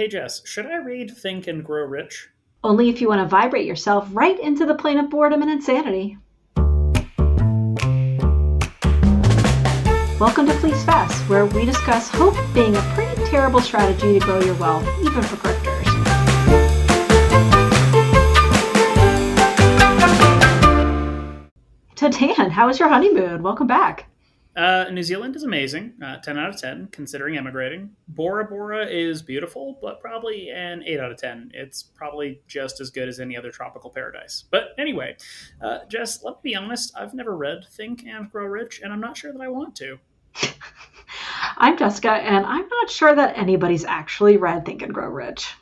Hey Jess, should I read Think and Grow Rich? Only if you want to vibrate yourself right into the plane of boredom and insanity. Welcome to Fleece Fests, where we discuss hope being a pretty terrible strategy to grow your wealth, even for grifters. So, Dan, how was your honeymoon? Welcome back. Uh, New Zealand is amazing. Uh, 10 out of 10, considering emigrating. Bora Bora is beautiful, but probably an 8 out of 10. It's probably just as good as any other tropical paradise. But anyway, uh, Jess, let me be honest. I've never read Think and Grow Rich, and I'm not sure that I want to. I'm Jessica, and I'm not sure that anybody's actually read Think and Grow Rich.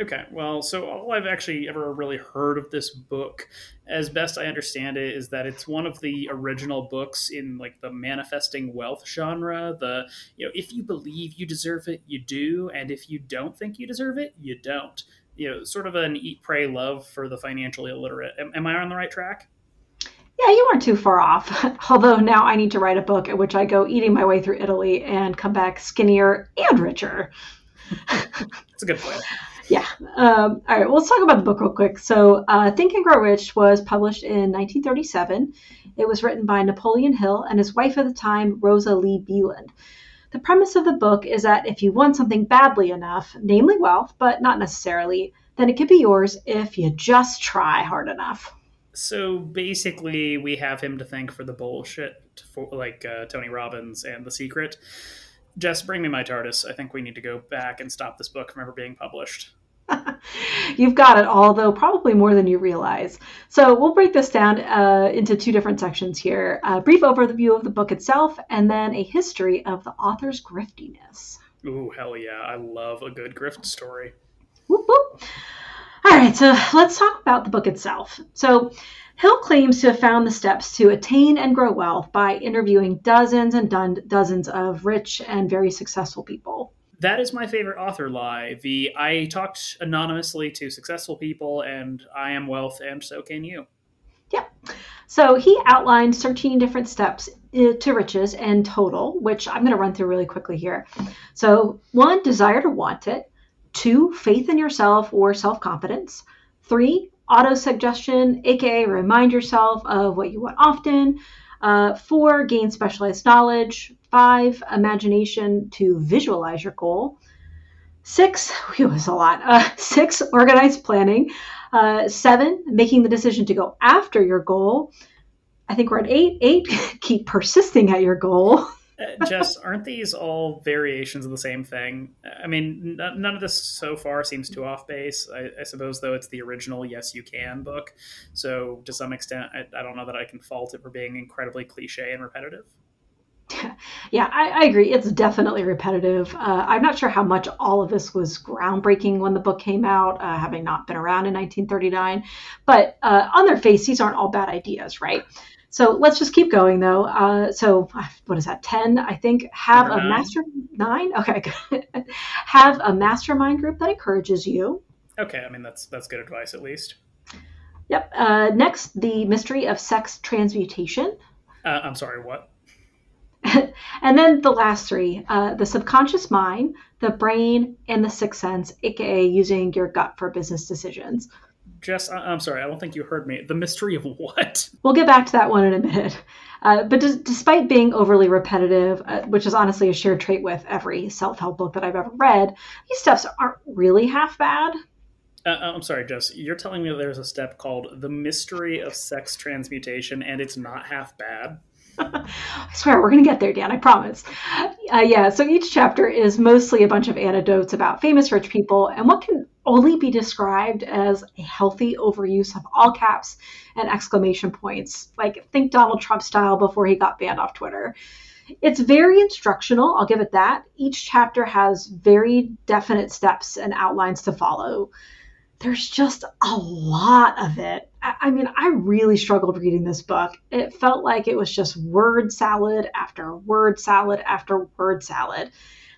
Okay, well, so all I've actually ever really heard of this book, as best I understand it, is that it's one of the original books in like the manifesting wealth genre. The you know, if you believe you deserve it, you do, and if you don't think you deserve it, you don't. You know, sort of an eat, pray, love for the financially illiterate. Am, am I on the right track? Yeah, you weren't too far off. Although now I need to write a book in which I go eating my way through Italy and come back skinnier and richer. That's a good plan yeah. Um, all right. Well, let's talk about the book real quick. So, uh, Think and Grow Rich was published in 1937. It was written by Napoleon Hill and his wife at the time, Rosa Lee Beeland. The premise of the book is that if you want something badly enough, namely wealth, but not necessarily, then it could be yours if you just try hard enough. So basically, we have him to thank for the bullshit, for, like uh, Tony Robbins and The Secret. Jess, bring me my TARDIS. I think we need to go back and stop this book from ever being published. You've got it, although probably more than you realize. So we'll break this down uh, into two different sections here a brief overview of the book itself, and then a history of the author's griftiness. Ooh, hell yeah. I love a good grift story. Whoop, whoop. All right, so let's talk about the book itself. So, Hill claims to have found the steps to attain and grow wealth by interviewing dozens and dozens of rich and very successful people that is my favorite author lie. The I talked anonymously to successful people, and I am wealth, and so can you. Yep. So he outlined 13 different steps uh, to riches in total, which I'm going to run through really quickly here. So, one, desire to want it. Two, faith in yourself or self confidence. Three, auto suggestion, aka remind yourself of what you want often. Uh, four, gain specialized knowledge. Five, imagination to visualize your goal. Six, it was a lot. Uh, six, organized planning. Uh, seven, making the decision to go after your goal. I think we're at eight. Eight, keep persisting at your goal. Uh, Jess, aren't these all variations of the same thing? I mean, n- none of this so far seems too off base. I, I, suppose, though, it's the original Yes You Can book. So, to some extent, I, I don't know that I can fault it for being incredibly cliche and repetitive. yeah, I, I, agree. It's definitely repetitive. Uh, I'm not sure how much all of this was groundbreaking when the book came out, uh, having not been around in 1939. But uh, on their face, these aren't all bad ideas, right? So let's just keep going, though. Uh, so what is that? 10, I think. Have Number a master nine. Okay, have a mastermind group that encourages you. Okay, I mean that's that's good advice at least. Yep. Uh, next, the mystery of sex transmutation. Uh, I'm sorry, what? and then the last three uh, the subconscious mind, the brain, and the sixth sense, aka using your gut for business decisions. Jess, I- am sorry, I don't think you heard me. The mystery of what? We'll get back to that one in a minute. Uh, but d- despite being overly repetitive, uh, which is honestly a shared trait with every self help book that I've ever read, these steps aren't really half bad. Uh, uh, I'm sorry, Jess. You're telling me there's a step called the mystery of sex transmutation, and it's not half bad. I swear we're going to get there, Dan. I promise. Uh, yeah, so each chapter is mostly a bunch of anecdotes about famous rich people and what can only be described as a healthy overuse of all caps and exclamation points. Like, think Donald Trump style before he got banned off Twitter. It's very instructional, I'll give it that. Each chapter has very definite steps and outlines to follow there's just a lot of it. I mean, I really struggled reading this book. It felt like it was just word salad after word salad after word salad.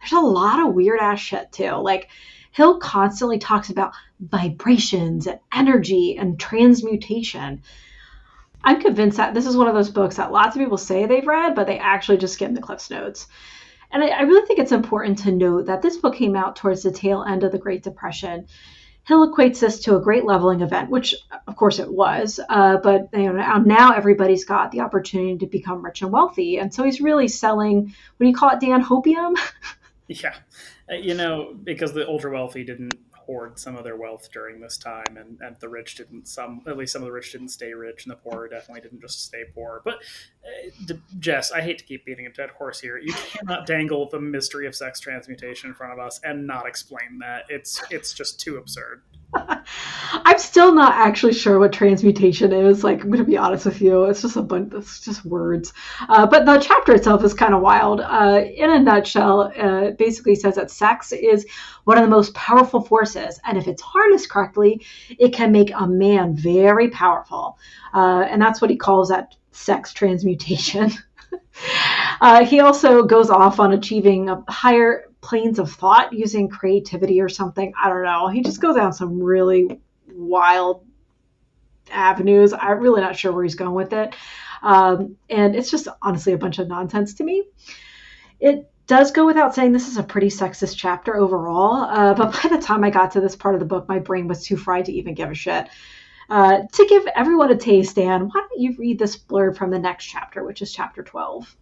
There's a lot of weird ass shit too. Like, Hill constantly talks about vibrations and energy and transmutation. I'm convinced that this is one of those books that lots of people say they've read, but they actually just skim the Cliff's Notes. And I, I really think it's important to note that this book came out towards the tail end of the Great Depression. Hill equates this to a great leveling event, which of course it was. Uh, but you know, now everybody's got the opportunity to become rich and wealthy, and so he's really selling. What do you call it, Dan? Hopium. yeah, uh, you know, because the ultra wealthy didn't hoard some of their wealth during this time, and, and the rich didn't. Some at least some of the rich didn't stay rich, and the poor definitely didn't just stay poor. But uh, Jess, I hate to keep beating a dead horse here. You cannot dangle the mystery of sex transmutation in front of us and not explain that. It's it's just too absurd. I'm still not actually sure what transmutation is. Like, I'm going to be honest with you, it's just a bunch. It's just words. Uh, but the chapter itself is kind of wild. Uh, in a nutshell, uh, it basically says that sex is one of the most powerful forces, and if it's harnessed correctly, it can make a man very powerful. Uh, and that's what he calls that sex transmutation. Uh, he also goes off on achieving higher planes of thought using creativity or something. I don't know. He just goes down some really wild avenues. I'm really not sure where he's going with it. Um, and it's just honestly a bunch of nonsense to me. It does go without saying this is a pretty sexist chapter overall, uh, but by the time I got to this part of the book, my brain was too fried to even give a shit. Uh, to give everyone a taste, Dan, why don't you read this blurb from the next chapter, which is chapter 12?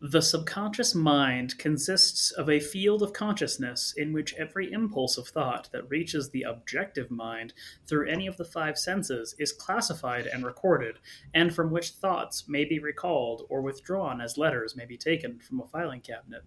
The subconscious mind consists of a field of consciousness in which every impulse of thought that reaches the objective mind through any of the five senses is classified and recorded, and from which thoughts may be recalled or withdrawn as letters may be taken from a filing cabinet.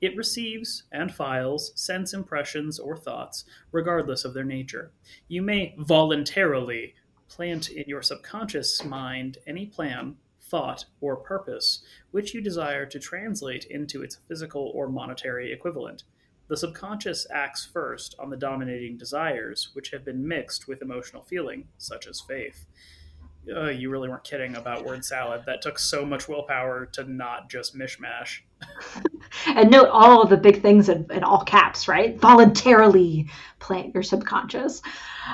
It receives and files sense impressions or thoughts, regardless of their nature. You may voluntarily plant in your subconscious mind any plan thought, or purpose, which you desire to translate into its physical or monetary equivalent. The subconscious acts first on the dominating desires, which have been mixed with emotional feeling, such as faith. Uh, you really weren't kidding about word salad. That took so much willpower to not just mishmash. and note all of the big things in, in, all caps, right? Voluntarily plant your subconscious.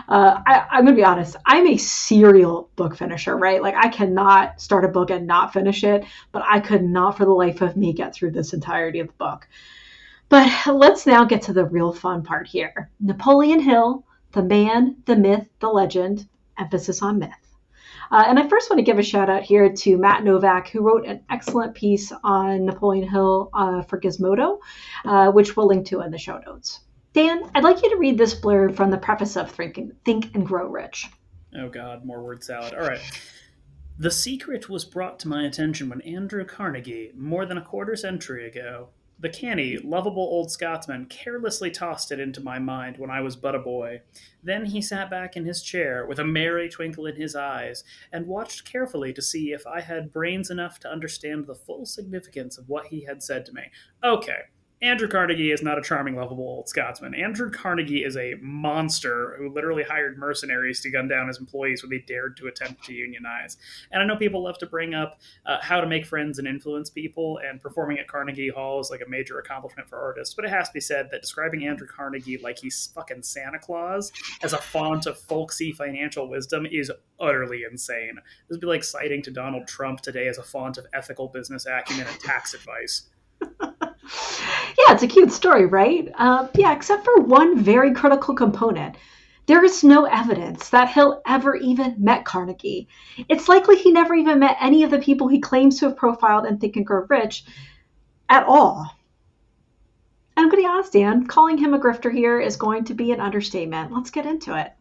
Uh, I, I'm going to be honest. I'm a serial book finisher, right? Like I cannot start a book and not finish it, but I could not for the life of me get through this entirety of the book. But let's now get to the real fun part here. Napoleon Hill, the man, the myth, the legend, emphasis on myth. Uh, and I first want to give a shout out here to Matt Novak, who wrote an excellent piece on Napoleon Hill uh, for Gizmodo, uh, which we'll link to in the show notes. Dan, I'd like you to read this blurb from the preface of Think and, Think and Grow Rich. Oh, God, more word salad. All right. The secret was brought to my attention when Andrew Carnegie, more than a quarter century ago, the canny, lovable old Scotsman carelessly tossed it into my mind when I was but a boy. Then he sat back in his chair with a merry twinkle in his eyes and watched carefully to see if I had brains enough to understand the full significance of what he had said to me. Okay, Andrew Carnegie is not a charming, lovable old Scotsman. Andrew Carnegie is a monster who literally hired mercenaries to gun down his employees when they dared to attempt to unionize. And I know people love to bring up uh, how to make friends and influence people, and performing at Carnegie Hall is like a major accomplishment for artists. But it has to be said that describing Andrew Carnegie like he's fucking Santa Claus as a font of folksy financial wisdom is utterly insane. This would be like citing to Donald Trump today as a font of ethical business acumen and tax advice. yeah, it's a cute story, right? Uh, yeah, except for one very critical component. There is no evidence that Hill ever even met Carnegie. It's likely he never even met any of the people he claims to have profiled in Think and Grow Rich at all. And I'm going to be honest, Dan, calling him a grifter here is going to be an understatement. Let's get into it.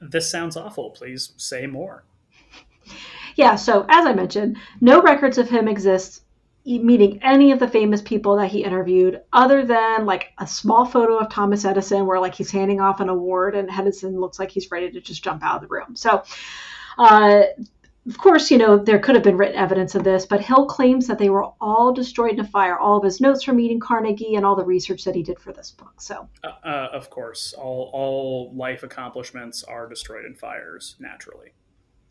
This sounds awful. Please say more. Yeah, so as I mentioned, no records of him exist meeting any of the famous people that he interviewed other than like a small photo of Thomas Edison where like he's handing off an award and Edison looks like he's ready to just jump out of the room. So uh, of course, you know, there could have been written evidence of this, but Hill claims that they were all destroyed in a fire, all of his notes from meeting Carnegie and all the research that he did for this book. So, uh, uh, of course, all, all life accomplishments are destroyed in fires naturally.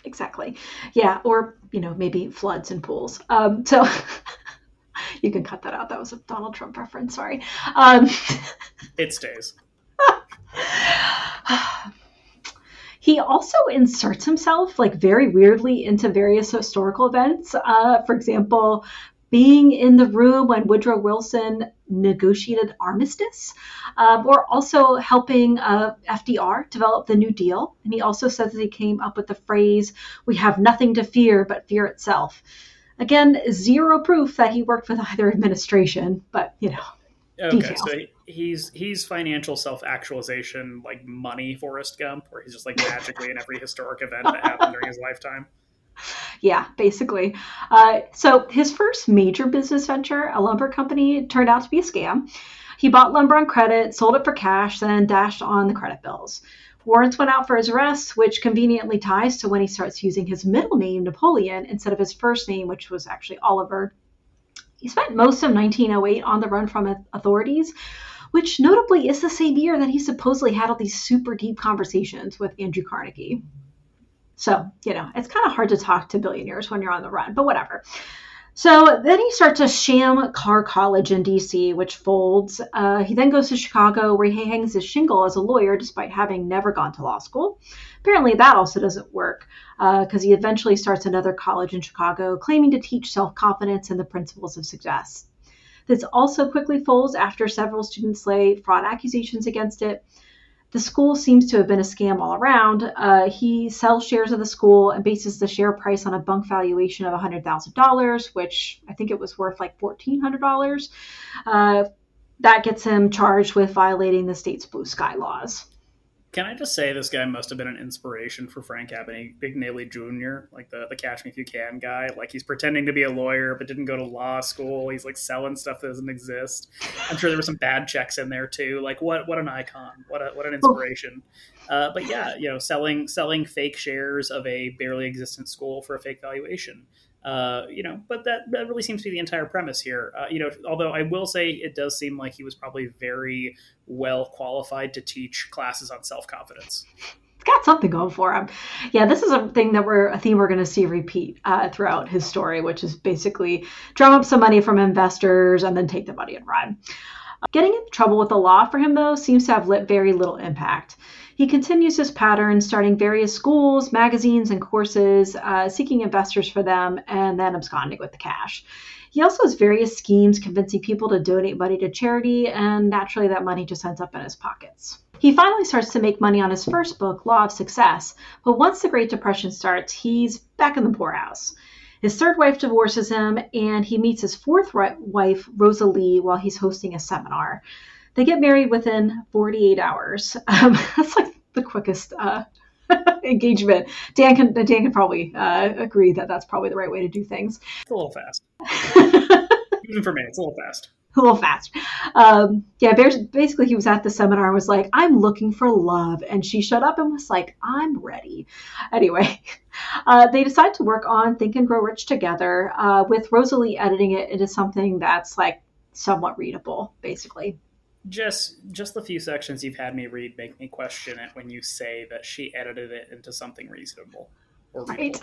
Exactly. Yeah. Or, you know, maybe floods and pools. Um, so, you can cut that out. That was a Donald Trump reference. Sorry. Um, it stays. he also inserts himself like very weirdly into various historical events. Uh, for example, being in the room when Woodrow Wilson negotiated armistice, um, or also helping uh, FDR develop the New Deal. And he also says that he came up with the phrase, we have nothing to fear but fear itself. Again, zero proof that he worked with either administration, but you know. Okay, so he's he's financial self actualization, like money Forrest Gump, where he's just like magically in every historic event that happened during his lifetime yeah, basically. Uh, so his first major business venture, a lumber company, turned out to be a scam. He bought lumber on credit, sold it for cash, then dashed on the credit bills. Warrants went out for his arrest, which conveniently ties to when he starts using his middle name, Napoleon, instead of his first name, which was actually Oliver. He spent most of 1908 on the run from authorities, which notably is the same year that he supposedly had all these super deep conversations with Andrew Carnegie. So, you know, it's kind of hard to talk to billionaires when you're on the run, but whatever. So then he starts a sham car college in DC, which folds. Uh, he then goes to Chicago, where he hangs his shingle as a lawyer despite having never gone to law school. Apparently, that also doesn't work because uh, he eventually starts another college in Chicago, claiming to teach self confidence and the principles of success. This also quickly folds after several students lay fraud accusations against it the school seems to have been a scam all around. Uh, he sells shares of the school and bases the share price on a bunk valuation of $100,000, which I think it was worth like $1,400. Uh, that gets him charged with violating the state's blue sky laws. Can I just say this guy must have been an inspiration for Frank Abagnale Jr., like the, the Catch Me If You Can guy. Like he's pretending to be a lawyer but didn't go to law school. He's like selling stuff that doesn't exist. I'm sure there were some bad checks in there too. Like what what an icon. What a, what an inspiration. Uh, but yeah, you know, selling selling fake shares of a barely existent school for a fake valuation. Uh, you know, but that, that really seems to be the entire premise here. Uh, you know, although I will say it does seem like he was probably very well qualified to teach classes on self confidence. It's got something going for him. Yeah, this is a thing that we're a theme we're going to see repeat uh, throughout his story, which is basically drum up some money from investors and then take the money and run. Getting in trouble with the law for him, though, seems to have lit very little impact. He continues his pattern, starting various schools, magazines, and courses, uh, seeking investors for them, and then absconding with the cash. He also has various schemes convincing people to donate money to charity, and naturally, that money just ends up in his pockets. He finally starts to make money on his first book, Law of Success, but once the Great Depression starts, he's back in the poorhouse. His third wife divorces him, and he meets his fourth wife, Rosa Lee, while he's hosting a seminar. They get married within 48 hours. Um, that's like the quickest uh, engagement. Dan can Dan can probably uh, agree that that's probably the right way to do things. It's a little fast. Even for me, it's a little fast. A little fast. Um, yeah, basically, he was at the seminar was like, I'm looking for love. And she shut up and was like, I'm ready. Anyway, uh, they decide to work on Think and Grow Rich together uh, with Rosa Lee editing it into something that's like somewhat readable, basically just just the few sections you've had me read make me question it when you say that she edited it into something reasonable or right.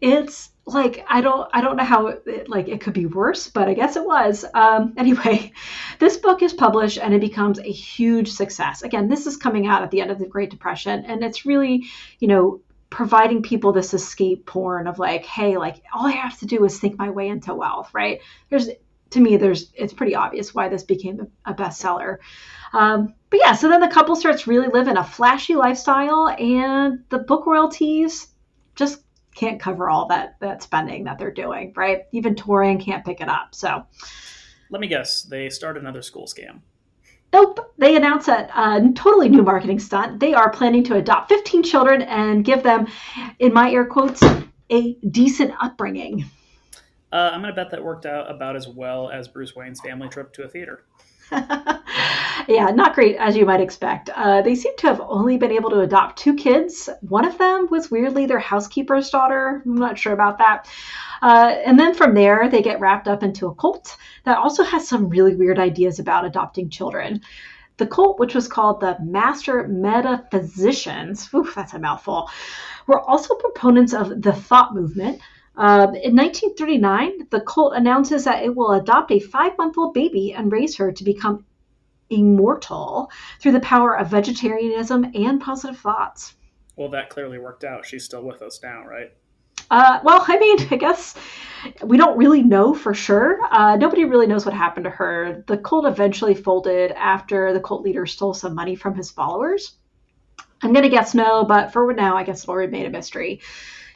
it's like i don't i don't know how it, like it could be worse but i guess it was. Um, anyway this book is published and it becomes a huge success. Again this is coming out at the end of the great depression and it's really you know providing people this escape porn of like hey like all i have to do is think my way into wealth right? There's to me, there's it's pretty obvious why this became a, bestseller. Um, but yeah, so then the couple starts really living a flashy lifestyle, and the book royalties just can't cover all that that spending that they're doing, right? Even touring can't pick it up. So, let me guess, they start another school scam. Nope. They announce a, a, totally new marketing stunt. They are planning to adopt 15 children and give them, in my air quotes, a decent upbringing. Uh, I'm going to bet that worked out about as well as Bruce Wayne's family trip to a theater. yeah, not great as you might expect. Uh, they seem to have only been able to adopt two kids. One of them was weirdly their housekeeper's daughter. I'm not sure about that. Uh, and then from there, they get wrapped up into a cult that also has some really weird ideas about adopting children. The cult, which was called the Master Metaphysicians, oof, that's a mouthful, were also proponents of the thought movement, uh, in 1939, the cult announces that it will adopt a five month old baby and raise her to become immortal through the power of vegetarianism and positive thoughts. Well, that clearly worked out. She's still with us now, right? Uh, well, I mean, I guess we don't really know for sure. Uh, nobody really knows what happened to her. The cult eventually folded after the cult leader stole some money from his followers. I'm going to guess no, but for now, I guess it'll remain a mystery.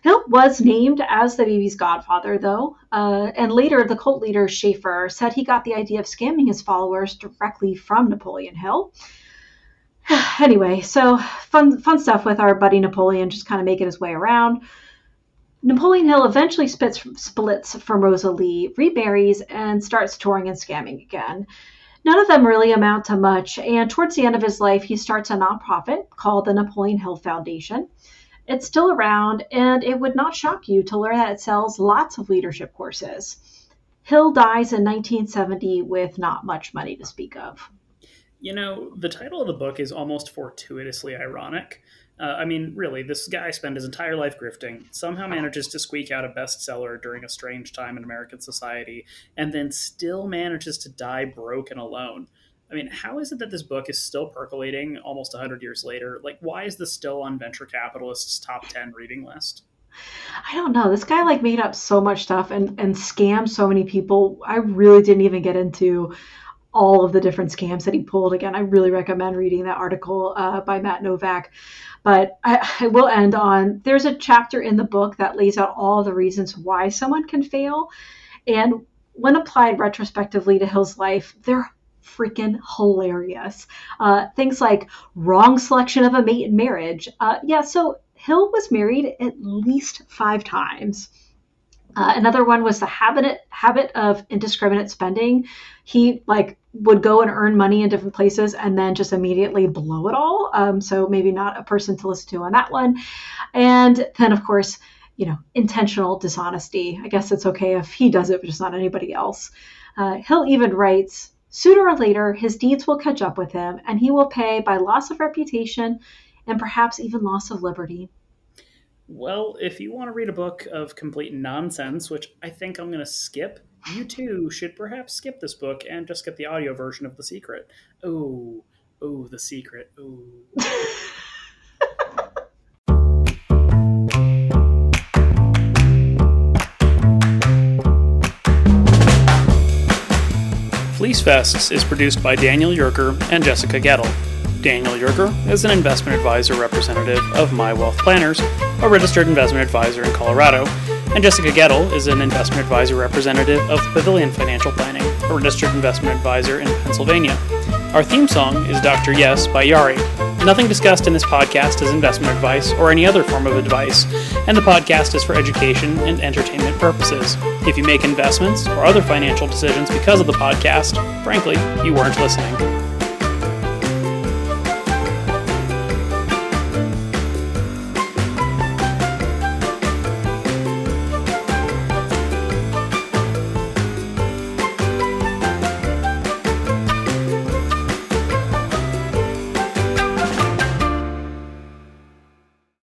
Hill was named as the baby's godfather, though, uh, and later the cult leader Schaefer said he got the idea of scamming his followers directly from Napoleon Hill. anyway, so fun, fun stuff with our buddy Napoleon, just kind of making his way around. Napoleon Hill eventually splits, splits from Rosa Lee, remarries, and starts touring and scamming again. None of them really amount to much, and towards the end of his life, he starts a nonprofit called the Napoleon Hill Foundation. It's still around, and it would not shock you to learn that it sells lots of leadership courses. Hill dies in 1970 with not much money to speak of. You know, the title of the book is almost fortuitously ironic. Uh, I mean, really, this guy spent his entire life grifting, somehow manages to squeak out a bestseller during a strange time in American society, and then still manages to die broke and alone. I mean, how is it that this book is still percolating almost 100 years later? Like, why is this still on venture capitalists' top 10 reading list? I don't know. This guy like made up so much stuff and and scammed so many people. I really didn't even get into all of the different scams that he pulled. Again, I really recommend reading that article uh, by Matt Novak. But I, I, will end on there's a chapter in the book that lays out all the reasons why someone can fail. And when applied retrospectively to Hill's life, they're freaking hilarious. Uh, things like wrong selection of a mate in marriage. Uh, yeah, so Hill was married at least five times. Uh, another one was the habit habit of indiscriminate spending. He like would go and earn money in different places and then just immediately blow it all. Um, so maybe not a person to listen to on that one. And then of course, you know, intentional dishonesty. I guess it's okay if he does it, but just not anybody else. Uh, Hill even writes, sooner or later, his deeds will catch up with him, and he will pay by loss of reputation and perhaps even loss of liberty. Well, if you want to read a book of complete nonsense, which I think I'm going to skip, you too should perhaps skip this book and just get the audio version of The Secret. Oh, oh, The Secret. Oh. Fleece Fests is produced by Daniel Yerker and Jessica Gettle. Daniel Yerker is an investment advisor representative of My Wealth Planners, a registered investment advisor in Colorado, and Jessica Gettle is an investment advisor representative of Pavilion Financial Planning, a registered investment advisor in Pennsylvania. Our theme song is Dr. Yes by Yari. Nothing discussed in this podcast is investment advice or any other form of advice, and the podcast is for education and entertainment purposes. If you make investments or other financial decisions because of the podcast, frankly, you weren't listening.